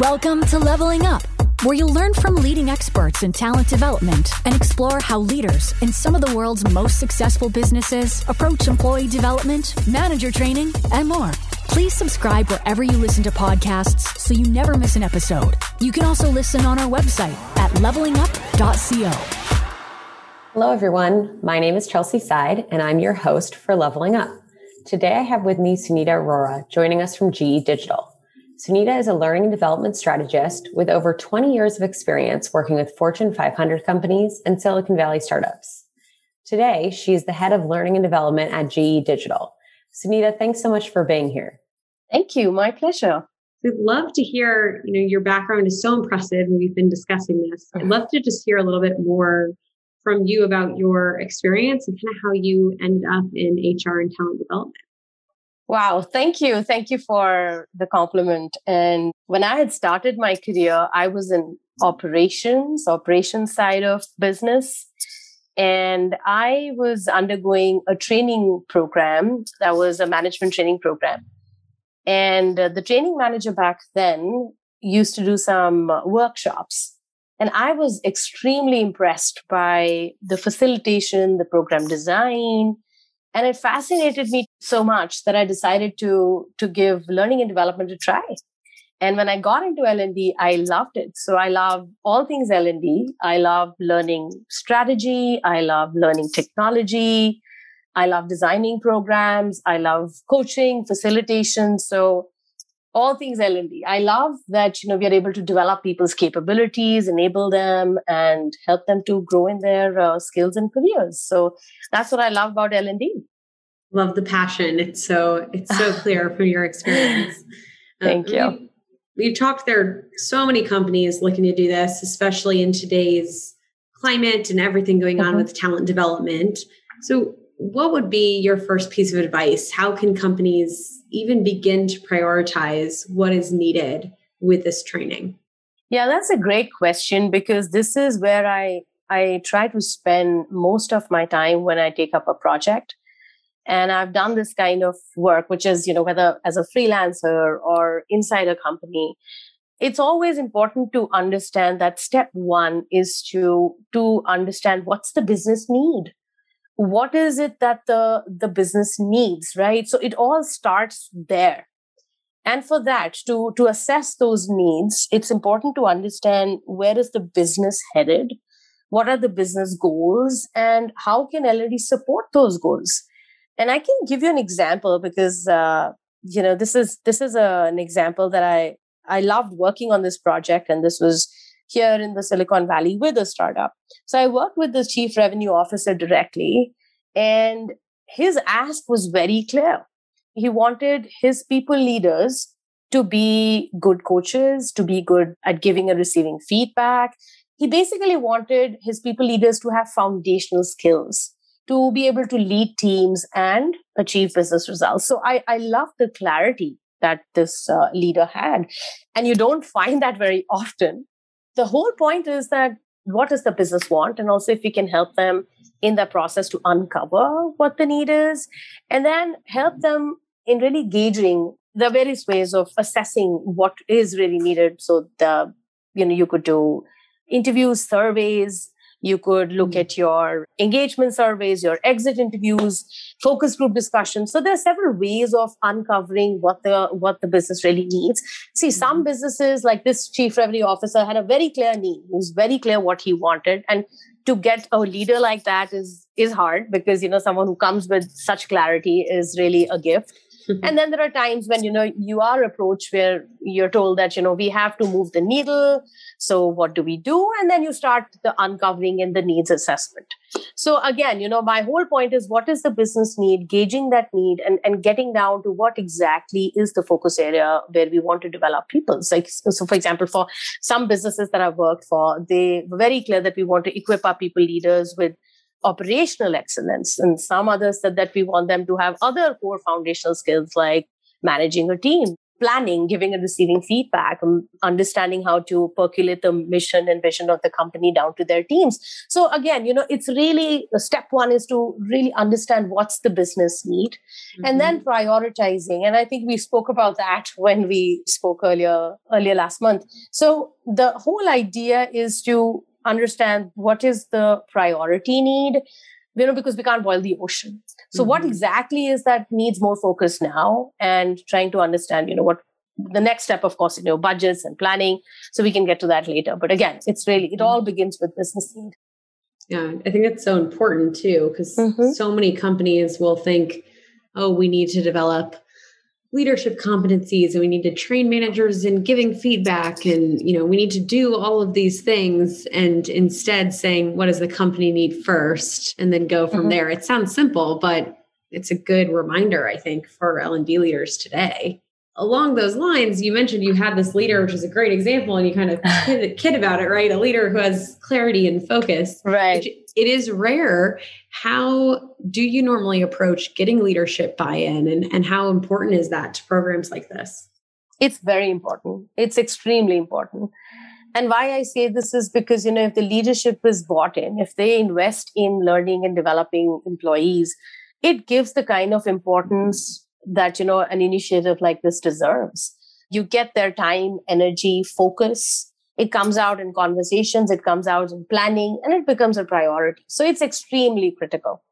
Welcome to Leveling Up, where you'll learn from leading experts in talent development and explore how leaders in some of the world's most successful businesses approach employee development, manager training, and more. Please subscribe wherever you listen to podcasts so you never miss an episode. You can also listen on our website at levelingup.co. Hello, everyone. My name is Chelsea Side, and I'm your host for Leveling Up. Today, I have with me Sunita Arora, joining us from GE Digital. Sunita is a learning and development strategist with over 20 years of experience working with Fortune 500 companies and Silicon Valley startups. Today, she is the head of learning and development at GE Digital. Sunita, thanks so much for being here. Thank you. My pleasure. We'd love to hear, you know, your background is so impressive and we've been discussing this. I'd love to just hear a little bit more from you about your experience and kind of how you ended up in HR and talent development. Wow, thank you. Thank you for the compliment. And when I had started my career, I was in operations, operations side of business. And I was undergoing a training program that was a management training program. And uh, the training manager back then used to do some uh, workshops. And I was extremely impressed by the facilitation, the program design, and it fascinated me so much that I decided to, to give learning and development a try. And when I got into L&D, I loved it. So I love all things L&D. I love learning strategy. I love learning technology. I love designing programs. I love coaching, facilitation. So all things L&D. I love that, you know, we are able to develop people's capabilities, enable them and help them to grow in their uh, skills and careers. So that's what I love about L&D. Love the passion. It's so, it's so clear from your experience. Thank uh, you. We, have talked there are so many companies looking to do this, especially in today's climate and everything going on mm-hmm. with talent development. So what would be your first piece of advice? How can companies even begin to prioritize what is needed with this training? Yeah, that's a great question because this is where I I try to spend most of my time when I take up a project. And I've done this kind of work, which is, you know, whether as a freelancer or inside a company, it's always important to understand that step one is to to understand what's the business need what is it that the the business needs right? So it all starts there. And for that to to assess those needs it's important to understand where is the business headed what are the business goals and how can L&D support those goals? And i can give you an example because uh, you know this is this is a, an example that i i loved working on this project and this was here in the Silicon Valley with a startup. So I worked with the chief revenue officer directly, and his ask was very clear. He wanted his people leaders to be good coaches, to be good at giving and receiving feedback. He basically wanted his people leaders to have foundational skills to be able to lead teams and achieve business results. So I, I love the clarity that this uh, leader had. And you don't find that very often the whole point is that what does the business want? And also if we can help them in the process to uncover what the need is and then help them in really gauging the various ways of assessing what is really needed. So the you know you could do interviews surveys you could look mm-hmm. at your engagement surveys, your exit interviews, focus group discussions. So there are several ways of uncovering what the what the business really needs. See, some mm-hmm. businesses like this chief revenue officer had a very clear need. It was very clear what he wanted. And to get a leader like that is is hard because you know someone who comes with such clarity is really a gift Mm-hmm. and then there are times when you know you are approached where you're told that you know we have to move the needle so what do we do? And then you start the uncovering and the needs assessment. So again you know my whole point is what is the business need gauging that need and, and getting down to what exactly is the focus area where we want to develop people. So, like, so for example for some businesses that i've worked for they were very clear that we want to equip our people leaders with operational excellence. And some others said that we want them to have other core foundational skills like managing a team, planning, giving and receiving feedback, um, understanding how to percolate the mission and vision of the company down to their teams. So again, you know, it's really step one is to really understand what's the business need mm-hmm. and then prioritizing. And I think we spoke about that when we spoke earlier, earlier last month. So the whole idea is to understand what is the priority need you know because we can't boil the ocean so mm-hmm. what exactly is that needs more focus now and trying to understand you know what the next step of course you know budgets and planning so we can get to that later but again it's really it all begins with business need yeah i think it's so important too because mm-hmm. so many companies will think oh we need to develop leadership competencies and we need to train managers in giving feedback and you know we need to do all of these things and instead saying what does the company need first? and then go from mm-hmm. there. It sounds simple but it's a good reminder i think for l&d leaders today along those lines, you mentioned you had this leader, which is a great example, and you kind of kid, kid about it, right? A leader who has clarity and focus. Right. It is rare. How do you normally approach getting leadership buy in, and, and how important is that to programs like this? It's very important. It's extremely important. And why I say this is because, you know, if the leadership is bought in, if they invest in learning and developing employees, it gives the kind of importance that you know an initiative like this deserves. You get their time energy focus. It comes out in conversations it comes out in planning and it becomes a priority. So it's extremely critical.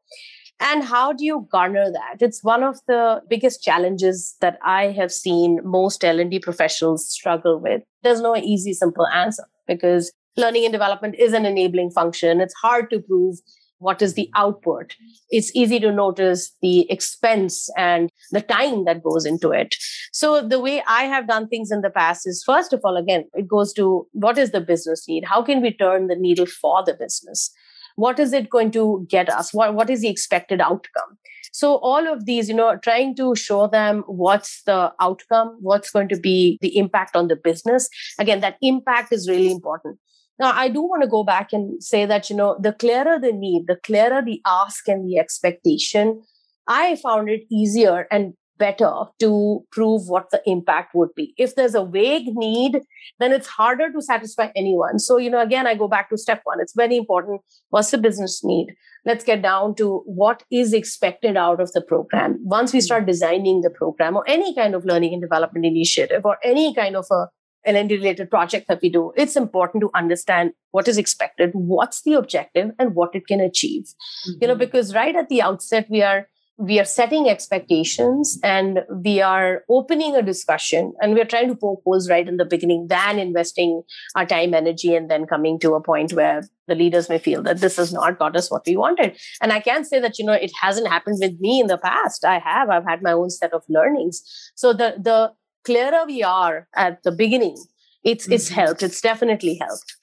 And how do you garner that? It's one of the biggest challenges that i have seen most l&d professionals struggle with. There's no easy simple answer because learning and development is an enabling function. It's hard to prove what is the output? It's easy to notice the expense and the time that goes into it. So the way i have done things in the past is first of all again it goes to what is the business need? How can we turn the needle for the business? What is it going to get us? What, what is the expected outcome? So all of these you know trying to show them what's the outcome what's going to be the impact on the business. Again that impact is really important now, I do want to go back and say that, you know, the clearer the need, the clearer the ask and the expectation, I found it easier and better to prove what the impact would be. If there's a vague need, then it's harder to satisfy anyone. So, you know, again, I go back to step one. It's very important. What's the business need? Let's get down to what is expected out of the program. Once we start designing the program or any kind of learning and development initiative or any kind of a L&D related project that we do, it's important to understand what is expected, what's the objective, and what it can achieve. Mm-hmm. You know, mm-hmm. because right at the outset, we are we are setting expectations and we are opening a discussion and we're trying to poke holes right in the beginning than investing our time energy and then coming to a point where the leaders may feel that this has not got us what we wanted and i can say that you know it hasn't happened with me in the past i have i've had my own set of learnings so the the clearer we are at the beginning, it's mm-hmm. it's helped. It's definitely helped.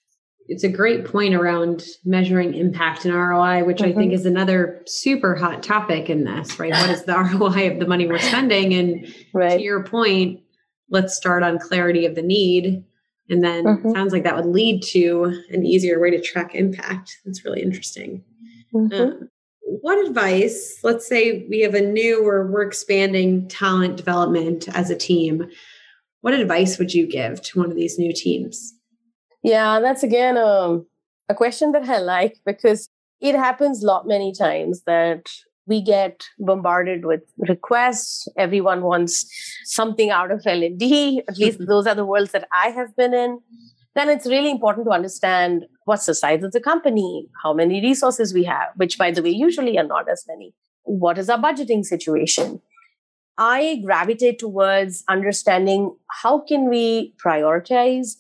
It's a great point around measuring impact and ROI, which mm-hmm. I think mm-hmm. is another super hot topic in this, right? What is the ROI of the money we're spending? And right. to your point, let's start on clarity of the need. And then mm-hmm. sounds like that would lead to an easier way to track impact. That's really interesting. Mm-hmm. What advice, let's say we have a new or we're expanding talent development as a team, what advice would you give to one of these new teams? Yeah, that's again um, a question that I like because it happens a lot many times that we get bombarded with requests. Everyone wants something out of l&d at least those are the worlds that i have been in then it's really important to understand what's the size of the company, how many resources we have, which, by the way, usually are not as many. What is our budgeting situation? I gravitate towards understanding how can we prioritize.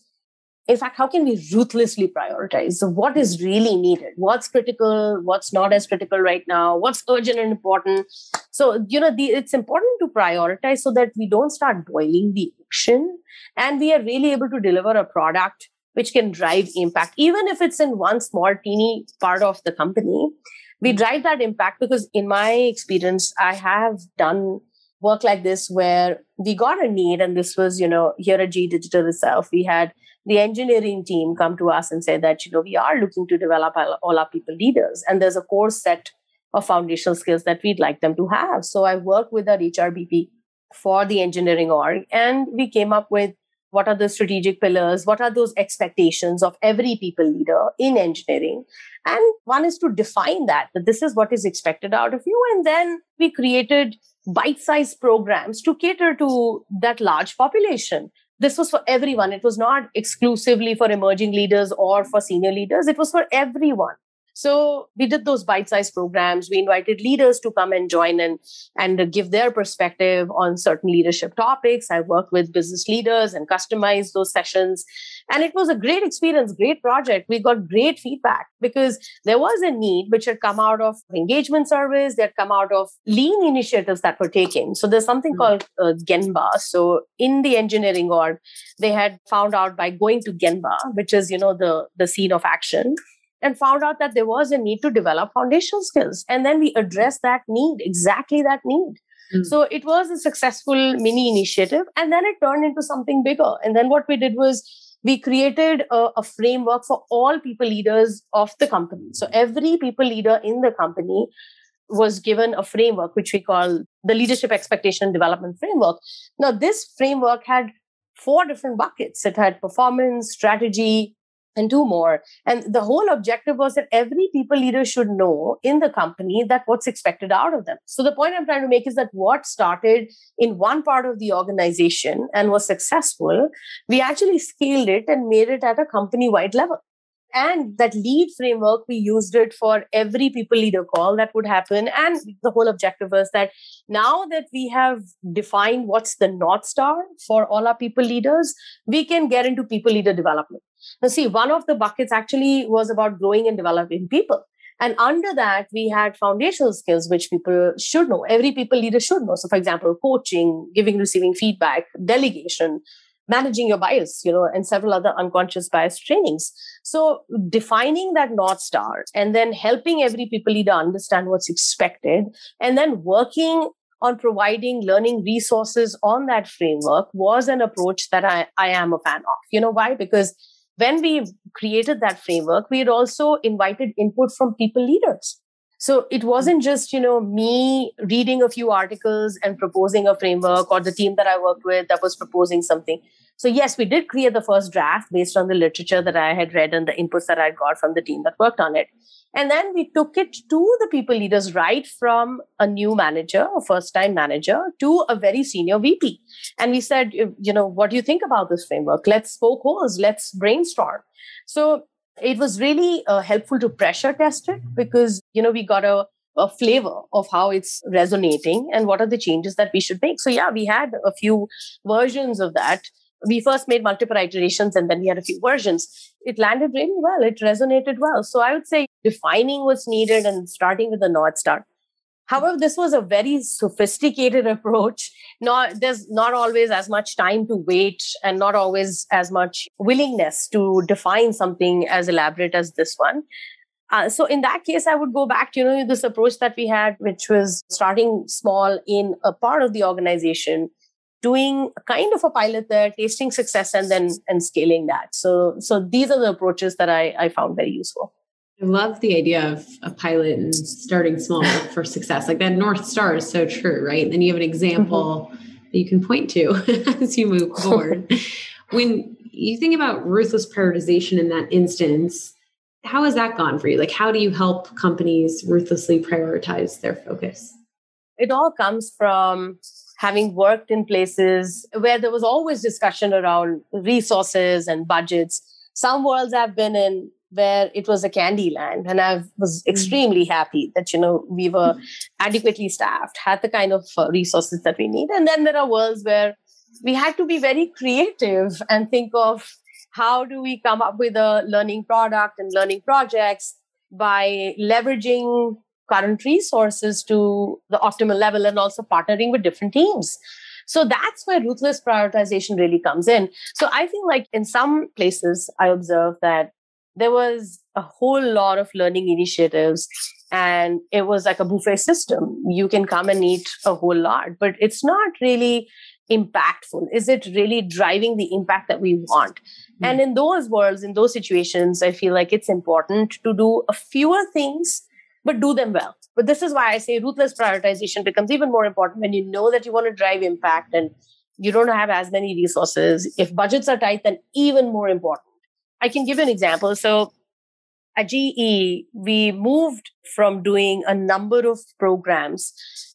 In fact, how can we ruthlessly prioritize? So what is really needed? What's critical? What's not as critical right now? What's urgent and important? So, you know, the, it's important to prioritize so that we don't start boiling the ocean and we are really able to deliver a product which can drive impact. Even if it's in one small teeny part of the company we drive that impact because in my experience i have done work like this where we got a need and this was you know here at GE Digital itself we had the engineering team come to us and say that you know we are looking to develop all our people leaders. And there's a core set of foundational skills that we'd like them to have so i worked with our hrbp for the engineering org. And we came up with what are the strategic pillars? What are those expectations of every people leader in engineering? And one is to define that, that this is what is expected out of you. And then we created bite sized programs to cater to that large population. This was for everyone. It was not exclusively for emerging leaders or for senior leaders. It was for everyone. So we did those bite-sized programs. We invited leaders to come and join and, and give their perspective on certain leadership topics. I worked with business leaders and customized those sessions. And it was a great experience, great project. We got great feedback because there was a need which had come out of engagement surveys, that come out of lean initiatives that were taken. So there's something mm-hmm. called uh, Genba. So in the engineering org, they had found out by going to Genba, which is, you know, the, the scene of action and found out that there was a need to develop foundational skills. And then we addressed that need, exactly that need. Mm. So it was a successful mini initiative. And then it turned into something bigger. And then what we did was we created a, a, framework for all people leaders of the company. So every people leader in the company was given a framework, which we call the leadership expectation development framework. Now, this framework had four different buckets. It had performance, strategy, and do more. And the whole objective was that every people leader should know in the company that what's expected out of them. So the point I'm trying to make is that what started in one part of the organization and was successful, we actually scaled it and made it at a company wide level. And that lead framework, we used it for every people leader call that would happen. And the whole objective was that now that we have defined what's the North Star for all our people leaders, we can get into people leader development. Now, see, one of the buckets actually was about growing and developing people. And under that, we had foundational skills which people should know. Every people leader should know. So, for example, coaching, giving, receiving feedback, delegation, managing your bias, you know, and several other unconscious bias trainings. So defining that North Star and then helping every people leader understand what's expected and then working on providing learning resources on that framework was an approach that I, I am a fan of. You know why? Because when we created that framework, we had also invited input from people leaders. So it wasn't just, you know, me reading a few articles and proposing a framework or the team that I worked with that was proposing something. So yes, we did create the first draft based on the literature that I had read and the inputs that I got from the team that worked on it. And then we took it to the people leaders right from a new manager, a first time manager, to a very senior VP. And we said, you know, what do you think about this framework? Let's poke holes, let's brainstorm. So it was really uh, helpful to pressure test it because, you know, we got a, a flavor of how it's resonating and what are the changes that we should make. So, yeah, we had a few versions of that we first made multiple iterations and then we had a few versions. It landed really well. It resonated well. So I would say defining what's needed and starting with the North Star. However, this was a very sophisticated approach. Not there's not always as much time to wait and not always as much willingness to define something as elaborate as this one. Uh, so in that case, I would go back to you know this approach that we had, which was starting small in a part of the organization, doing kind of a pilot there, tasting success, and then and scaling that. So so these are the approaches that I, I found very useful. I love the idea of a pilot and starting small for success. Like that North Star is so true, right? And then you have an example mm-hmm. that you can point to as you move forward. when you think about ruthless prioritization in that instance, how has that gone for you? Like, how do you help companies ruthlessly prioritize their focus? It all comes from having worked in places where there was always discussion around resources and budgets. Some worlds I've been in where it was a candy land and i was hmm. extremely happy that you know we were adequately staffed had the kind of uh, resources that we need and then there are worlds where we had to be very creative and think of how do we come up with a learning product and learning projects by leveraging current resources to the optimal level and also partnering with different teams so that's where ruthless prioritization really comes in. So I feel like in some places I observe that there was a whole lot of learning initiatives and it was like a buffet system you can come and eat a whole lot but it's not really impactful is it really driving the impact that we want mm-hmm. and in those worlds in those situations i feel like it's important to do a fewer things but do them well. But this is why I say ruthless prioritization becomes even more important when you know that you want to drive impact and you don't have as many resources. If budgets are tight, then even more important. I can give you an example. So at GE, we moved from doing a number of programs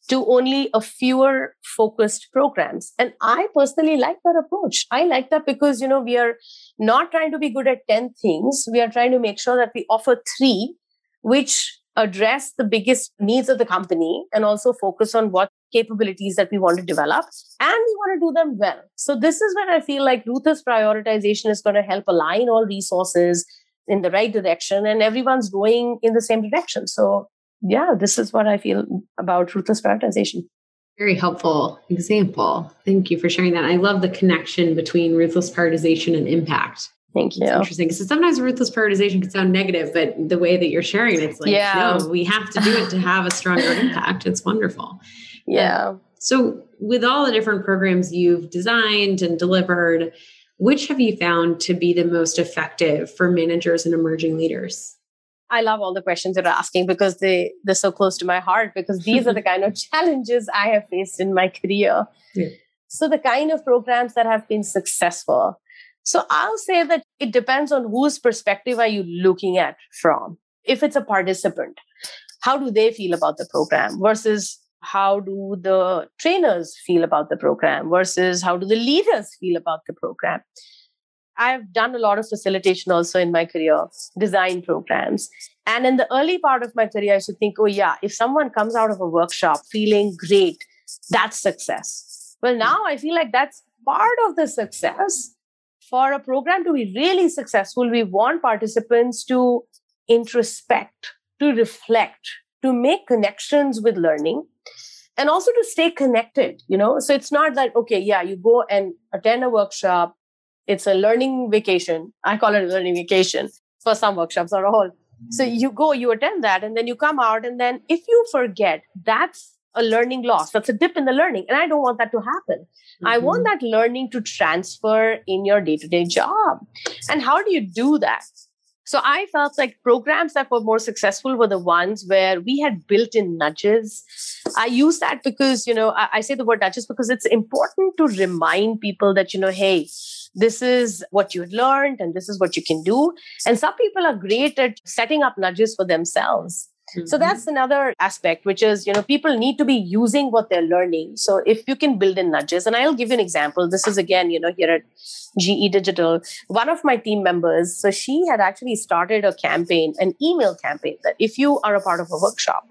to only a fewer focused programs. And I personally like that approach. I like that because, you know, we are not trying to be good at 10 things. We are trying to make sure that we offer three, which address the biggest needs of the company and also focus on what capabilities that we want to develop and we want to do them well. So this is where I feel like ruthless prioritization is going to help align all resources in the right direction and everyone's going in the same direction. So yeah, this is what I feel about ruthless prioritization. Very helpful example. Thank you for sharing that. I love the connection between ruthless prioritization and impact. Thank you. It's interesting because sometimes ruthless prioritization can sound negative, but the way that you're sharing it, it's like, yeah. no, we have to do it to have a stronger impact. It's wonderful. Yeah. Um, so, with all the different programs you've designed and delivered, which have you found to be the most effective for managers and emerging leaders? I love all the questions you're asking because they they're so close to my heart because these are the kind of challenges I have faced in my career. Yeah. So the kind of programs that have been successful. So I'll say that it depends on whose perspective are you looking at from. If it's a participant, how do they feel about the program versus how do the trainers feel about the program versus how do the leaders feel about the program? I've done a lot of facilitation also in my career, design programs. And in the early part of my career, I used to think, oh, yeah, if someone comes out of a workshop feeling great, that's success. Well, now I feel like that's part of the success. For a program to be really successful, we want participants to introspect, to reflect, to make connections with learning and also to stay connected you know so it's not that okay yeah you go and attend a workshop it's a learning vacation. I call it a learning vacation for some workshops or all. So mm-hmm. you go, you attend that, and then you come out. And then if you forget, that's a learning loss. That's a dip in the learning. And I don't want that to happen. Mm-hmm. I want that learning to transfer in your day to day job. And how do you do that? So I felt like programs that were more successful were the ones where we had built in nudges. I use that because, you know, I, I say the word nudges because it's important to remind people that, you know, hey, this is what you learned and this is what you can do. And some people are great at setting up nudges for themselves. Mm-hmm. So that's another aspect, which is, you know, people need to be using what they're learning. So if you can build in nudges, and I'll give you an example. This is again, you know, here at GE Digital, one of my team members, so she had actually started a campaign, an email campaign that if you are a part of a workshop,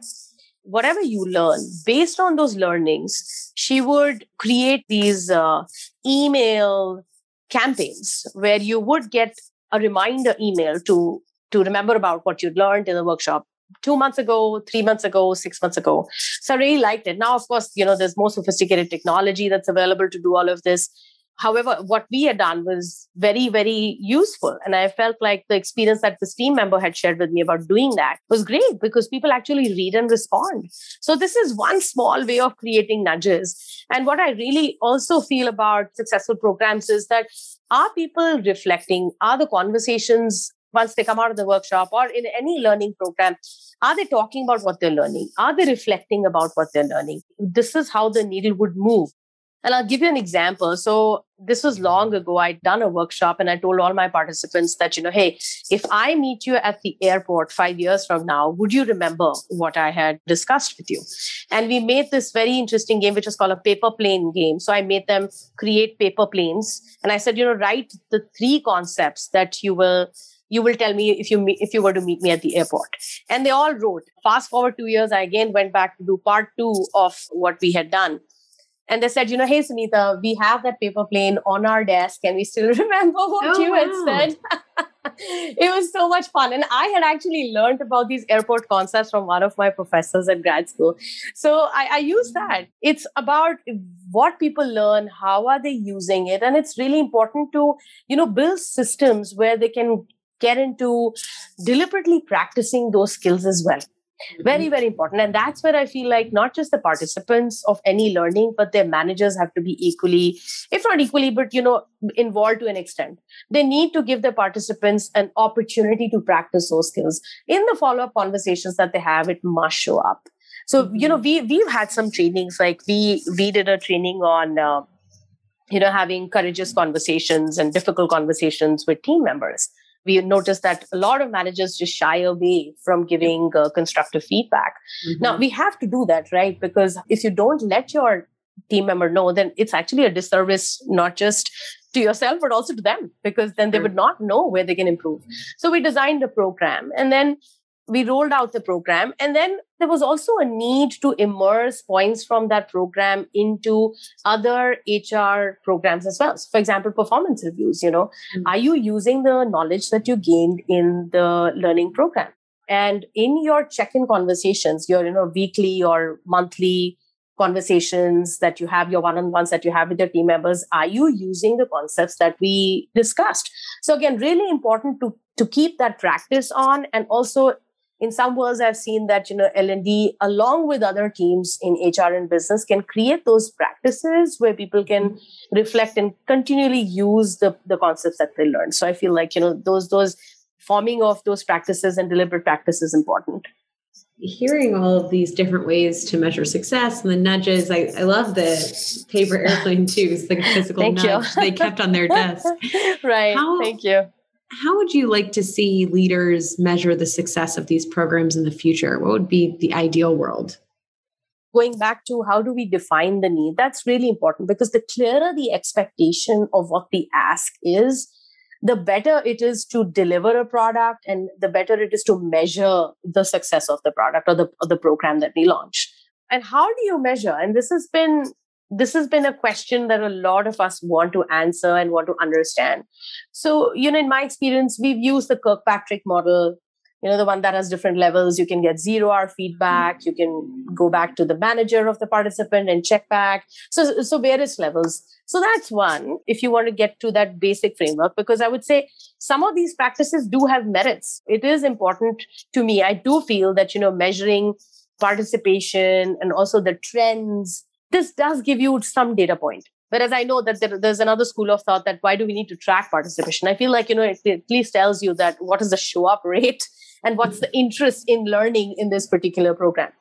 whatever you learn, based on those learnings, she would create these uh, email campaigns where you would get a reminder email to to remember about what you'd learned in the workshop two months ago, three months ago, six months ago. So I really liked it. Now, of course, you know, there's more sophisticated technology that's available to do all of this. However, what we had done was very, very useful. And I felt like the experience that this team member had shared with me about doing that was great because people actually read and respond. So this is one small way of creating nudges. And what I really also feel about successful programs is that are people reflecting? Are the conversations once they come out of the workshop or in any learning program, are they talking about what they're learning? Are they reflecting about what they're learning? This is how the needle would move. And I'll give you an example. So this was long ago. I'd done a workshop and I told all my participants that, you know, hey, if I meet you at the airport five years from now, would you remember what I had discussed with you? And we made this very interesting game, which is called a paper plane game. So I made them create paper planes. And I said, you know, write the three concepts that you will you will tell me if you if you were to meet me at the airport and they all wrote fast forward 2 years i again went back to do part 2 of what we had done and they said, you know, hey, Sunita, we have that paper plane on our desk. Can we still remember what oh, you wow. had said? it was so much fun. And I had actually learned about these airport concepts from one of my professors at grad school. So I, I use mm. that. It's about what people learn, how are they using it? And it's really important to, you know, build systems where they can get into deliberately practicing those skills as well. very very important. And that's where i feel like not just the participants of any learning but their managers have to be equally if not equally but you know involved to an extent. They need to give the participants an opportunity to practice those skills. In the follow up conversations that they have it must show up. So you know mm-hmm. we we've had some trainings like we we did a training on uh, you know having courageous conversations and difficult conversations with team members we noticed that a lot of managers just shy away from giving uh, constructive feedback. Mm-hmm. Now, we have to do that, right? Because if you don't let your team member know, then it's actually a disservice, not just to yourself, but also to them, because then they would not know where they can improve. So we designed a program and then we rolled out the program and then there was also a need to immerse points from that program into other hr programs as well. So for example performance reviews you know. Mm-hmm. are you using the knowledge that you gained in the learning program? And in your check-in conversations your you know weekly or monthly conversations that you have your one-on-ones that you have with your team members are you using the concepts that we discussed? So again really important to to keep that practice on and also in some worlds i've seen that you know l&d along with other teams in hr and business can create those practices where people can mm-hmm. reflect and continually use the, the concepts that they learn. So i feel like you know those those forming of those practices and deliberate practice is important. Hearing all of these different ways to measure success and the nudges i, I love the paper airplane too it's like a physical nudge they kept on their desk. Right. How, thank you how would you like to see leaders measure the success of these programs in the future? What would be the ideal world? Going back to how do we define the need, that's really important because the clearer the expectation of what the ask is, the better it is to deliver a product and the better it is to measure the success of the product or the, or the program that we launch. And how do you measure? And this has been this has been a question that a lot of us want to answer and want to understand. So, you know, in my experience, we've used the Kirkpatrick model, you know, the one that has different levels. You can get zero hour feedback. You can go back to the manager of the participant and check back. So, so various levels. So that's one, if you want to get to that basic framework, because I would say some of these practices do have merits. It is important to me. I do feel that, you know, measuring participation and also the trends this does give you some data point. Whereas I know that there, there's another school of thought that why do we need to track participation? I feel like, you know, it, at least tells you that what is the show up rate and what's the interest in learning in this particular program.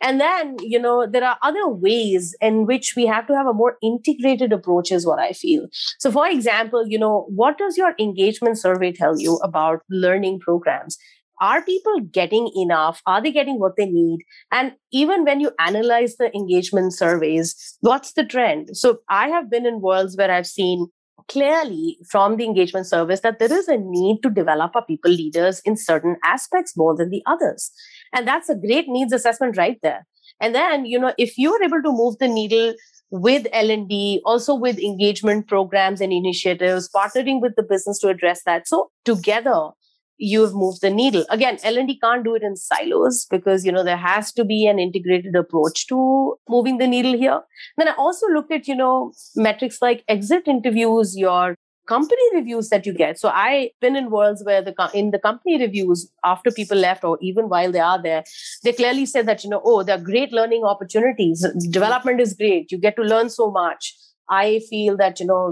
And then, you know, there are other ways in which we have to have a more integrated approach, is what I feel. So, for example, you know, what does your engagement survey tell you about learning programs? Are people getting enough? Are they getting what they need? And even when you analyze the engagement surveys, what's the trend? So I have been in worlds where I've seen clearly from the engagement service that there is a need to develop our people leaders in certain aspects more than the others. And that's a great needs assessment right there. And then, you know, if you're able to move the needle with L&D, also with engagement programs and initiatives, partnering with the business to address that. So together, you've moved the needle. Again l&d can't do it in silos because you know there has to be an integrated approach to moving the needle here. Then i also look at you know metrics like exit interviews your company reviews that you get. So i've been in worlds where the in the company reviews after people left or even while they are there they clearly say that you know oh there are great learning opportunities. Development is great. You get to learn so much. I feel that you know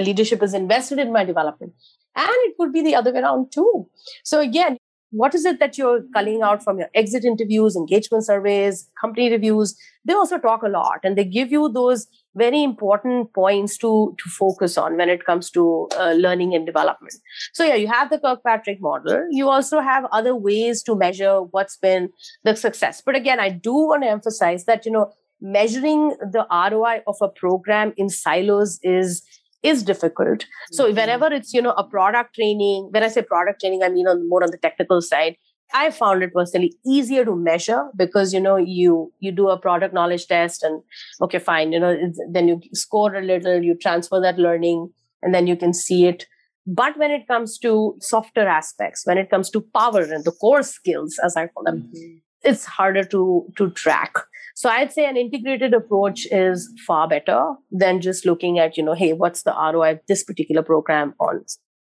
the leadership is invested in my development and it could be the other way around too. So again, what is it that you're culling out from your exit interviews, engagement surveys, company reviews? They also talk a lot and they give you those very important points to, to focus on when it comes to uh, learning and development. So, yeah, you have the Kirkpatrick model. You also have other ways to measure what's been the success. But again, I do want to emphasize that, you know, measuring the ROI of a program in silos is is difficult. Mm-hmm. So whenever it's, you know, a product training, when I say product training, I mean on more on the technical side. I found it personally easier to measure because you know you you do a product knowledge test and okay fine you know then you score a little you transfer that learning and then you can see it but when it comes to softer aspects when it comes to power and the core skills as i call them mm-hmm. It's harder to to track so I'd say an integrated approach is far better than just looking at, you know, hey, what's the ROI of this particular program on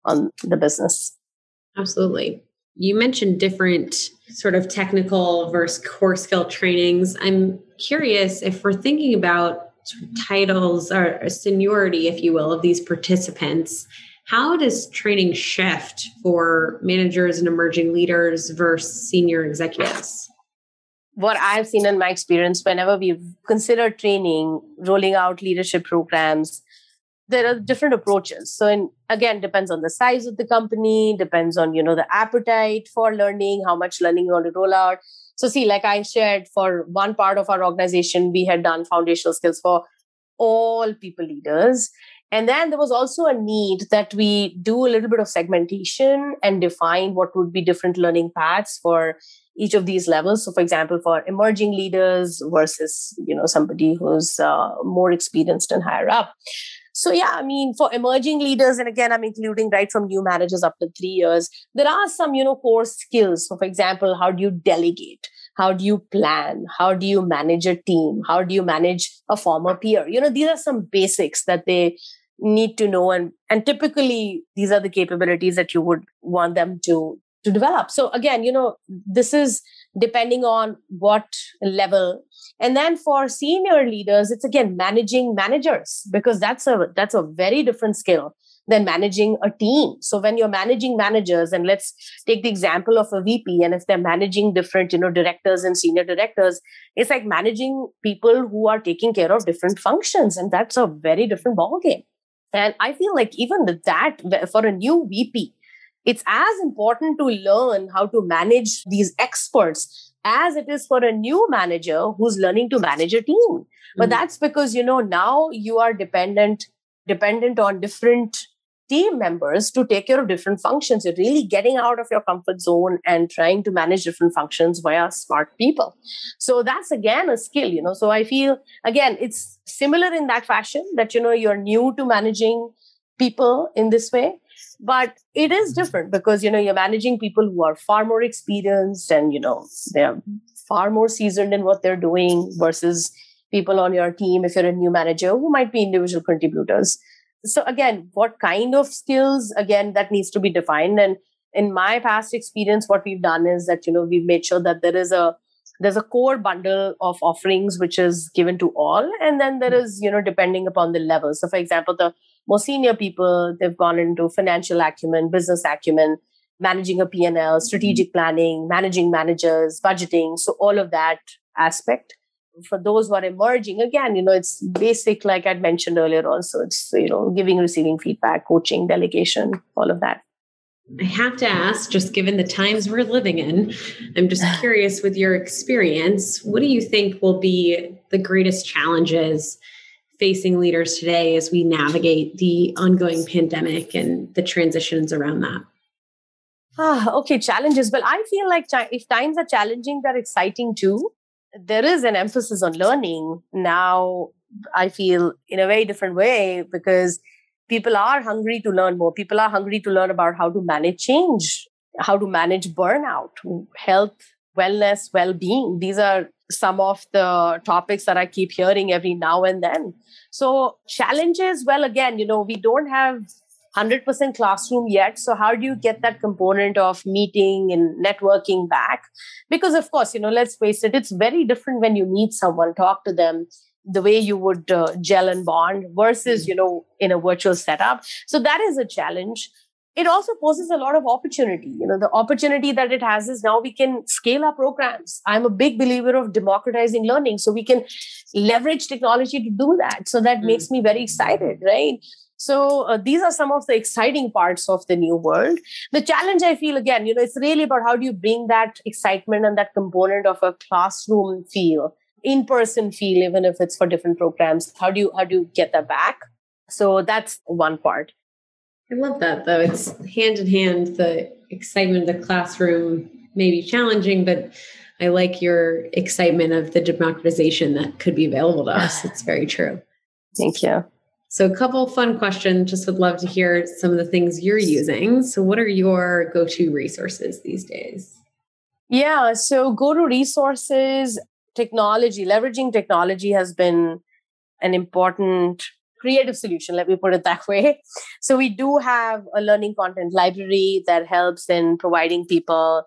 on the business? Absolutely. You mentioned different sort of technical versus core skill trainings. I'm curious if we're thinking about sort of titles or seniority, if you will, of these participants. How does training shift for managers and emerging leaders versus senior executives? What I've seen in my experience, whenever we've considered training, rolling out leadership programs, there are different approaches. So in, again depends on the size of the company depends on you know the appetite for learning how much learning you want to roll out. So see like i shared for one part of our organization we had done foundational skills for all people leaders. And then there was also a need that we do a little bit of segmentation and define what would be different learning paths for each of these levels so for example for emerging leaders versus you know somebody who's uh, more experienced and higher up so, yeah, I mean, for emerging leaders, and again, I'm including right from new managers up to three years, there are some, you know, core skills. So, for example, how do you delegate? How do you plan? How do you manage a team? How do you manage a former peer? You know, these are some basics that they need to know. And, and typically, these are the capabilities that you would want them to to develop. So again, you know, this is depending on what level. And then for senior leaders, it's again managing managers because that's a that's a very different skill than managing a team. So when you're managing managers, and let's take the example of a VP, and if they're managing different, you know, directors and senior directors, it's like managing people who are taking care of different functions, and that's a very different ballgame. And I feel like even that for a new VP, it's as important to learn how to manage these experts as it is for a new manager who's learning to manage a team. Mm-hmm. But that's because, you know, now you are dependent, dependent on different team members to take care of different functions. You're really getting out of your comfort zone and trying to manage different functions via smart people. So that's again a skill, you know. So I feel again, it's similar in that fashion that, you know, you're new to managing people in this way but it is different because you know you're managing people who are far more experienced and you know they're far more seasoned in what they're doing versus people on your team if you're a new manager who might be individual contributors. So again what kind of skills again that needs to be defined? And in my past experience what we've done is that you know we've made sure that there is a there's a core bundle of offerings which is given to all and then there is you know depending upon the level so for example the more senior people, they've gone into financial acumen, business acumen, managing a P&L, mm-hmm. strategic planning, managing managers, budgeting. So all of that aspect. For those who are emerging, again, you know, it's basic, like I'd mentioned earlier also. It's, you know, giving, receiving feedback, coaching, delegation, all of that. I have to ask, just given the times we're living in, I'm just curious with your experience, what do you think will be the greatest challenges facing leaders today as we navigate the ongoing pandemic and the transitions around that? Ah, okay, challenges. Well, I feel like if times are challenging, they're exciting too. There is an emphasis on learning now. I feel in a very different way because people are hungry to learn more. People are hungry to learn about how to manage change, how to manage burnout, health, wellness, well being. These are some of the topics that I keep hearing every now and then. So, challenges, well, again, you know, we don't have 100% classroom yet. So, how do you get that component of meeting and networking back? Because, of course, you know, let's face it, it's very different when you meet someone, talk to them the way you would uh, gel and bond versus, you know, in a virtual setup. So, that is a challenge it also poses a lot of opportunity. You know, the opportunity that it has is now we can scale our programs. I'm a big believer of democratizing learning. So we can leverage technology to do that. So that mm. makes me very excited, right? So uh, these are some of the exciting parts of the new world. The challenge I feel again, you know, it's really about how do you bring that excitement and that component of a classroom feel, in-person feel, even if it's for different programs. How do you how do you get that back? So that's one part. I love that though. It's hand in hand. The excitement of the classroom may be challenging, but I like your excitement of the democratization that could be available to us. It's very true. Thank you. So, a couple fun questions. Just would love to hear some of the things you're using. So, what are your go to resources these days? Yeah. So, go to resources, technology, leveraging technology has been an important creative solution, let me put it that way. So we do have a learning content library that helps in providing people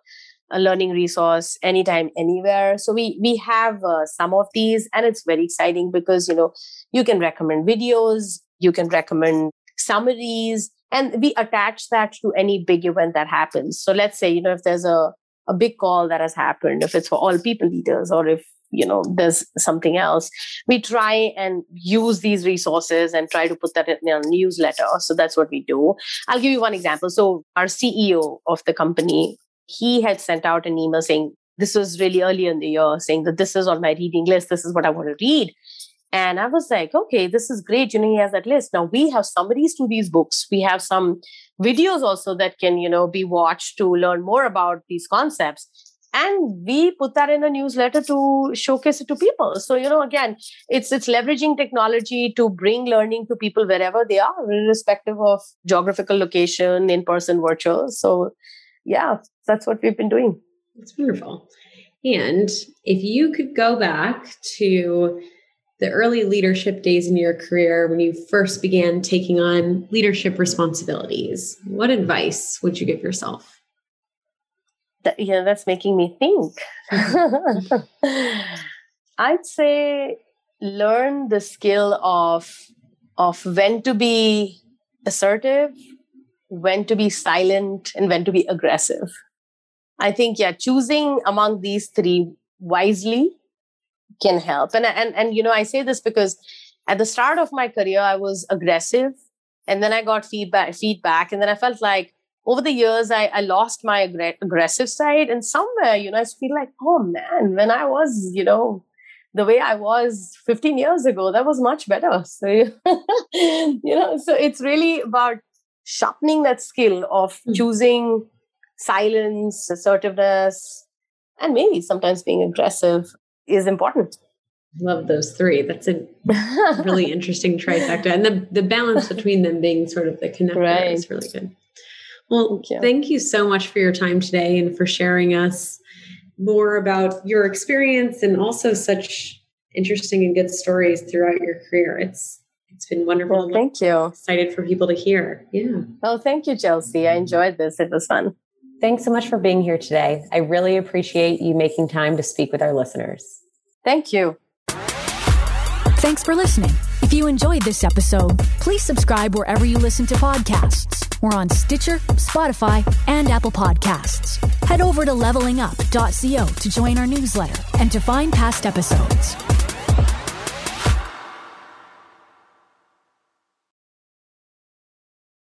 a learning resource anytime anywhere so we we have uh, some of these and it's very exciting because you know you can recommend videos you can recommend summaries and we attach that to any big event that happens so let's say you know if there's a a big call that has happened if it's for all people leaders or if you know there's something else we try and use these resources and try to put that in a newsletter so that's what we do i'll give you one example so our ceo of the company he had sent out an email saying this was really early in the year saying that this is on my reading list this is what i want to read and I was like, okay, this is great. You know, he has that list. Now we have summaries to these books. We have some videos also that can, you know, be watched to learn more about these concepts. And we put that in a newsletter to showcase it to people. So, you know, again, it's it's leveraging technology to bring learning to people wherever they are, irrespective of geographical location, in-person, virtual. So yeah, that's what we've been doing. That's wonderful. And if you could go back to the early leadership days in your career when you first began taking on leadership responsibilities, what advice would you give yourself? That, yeah, that's making me think. I'd say learn the skill of of when to be assertive, when to be silent, and when to be aggressive. I think yeah, choosing among these three wisely can help. And and and you know, I say this because at the start of my career, I was aggressive, and then I got feedback, feedback, and then I felt like over the years, I, I lost my aggr- aggressive side, and somewhere, you know, I feel like, oh man, when I was, you know, the way I was 15 years ago, that was much better. So, you know, so it's really about sharpening that skill of mm-hmm. choosing silence, assertiveness, and maybe sometimes being aggressive is important. Love those three. That's a really interesting trifecta. And the, the balance between them being sort of the connector right. is really good. Well, thank you. thank you so much for your time today and for sharing us more about your experience and also such interesting and good stories throughout your career. It's it's been wonderful. Well, thank you. Excited for people to hear. Yeah. Oh, thank you, Chelsea. I enjoyed this. It was fun. Thanks so much for being here today. I really appreciate you making time to speak with our listeners. Thank you. Thanks for listening. If you enjoyed this episode, please subscribe wherever you listen to podcasts. We're on Stitcher, Spotify, and Apple Podcasts. Head over to levelingup.co to join our newsletter and to find past episodes.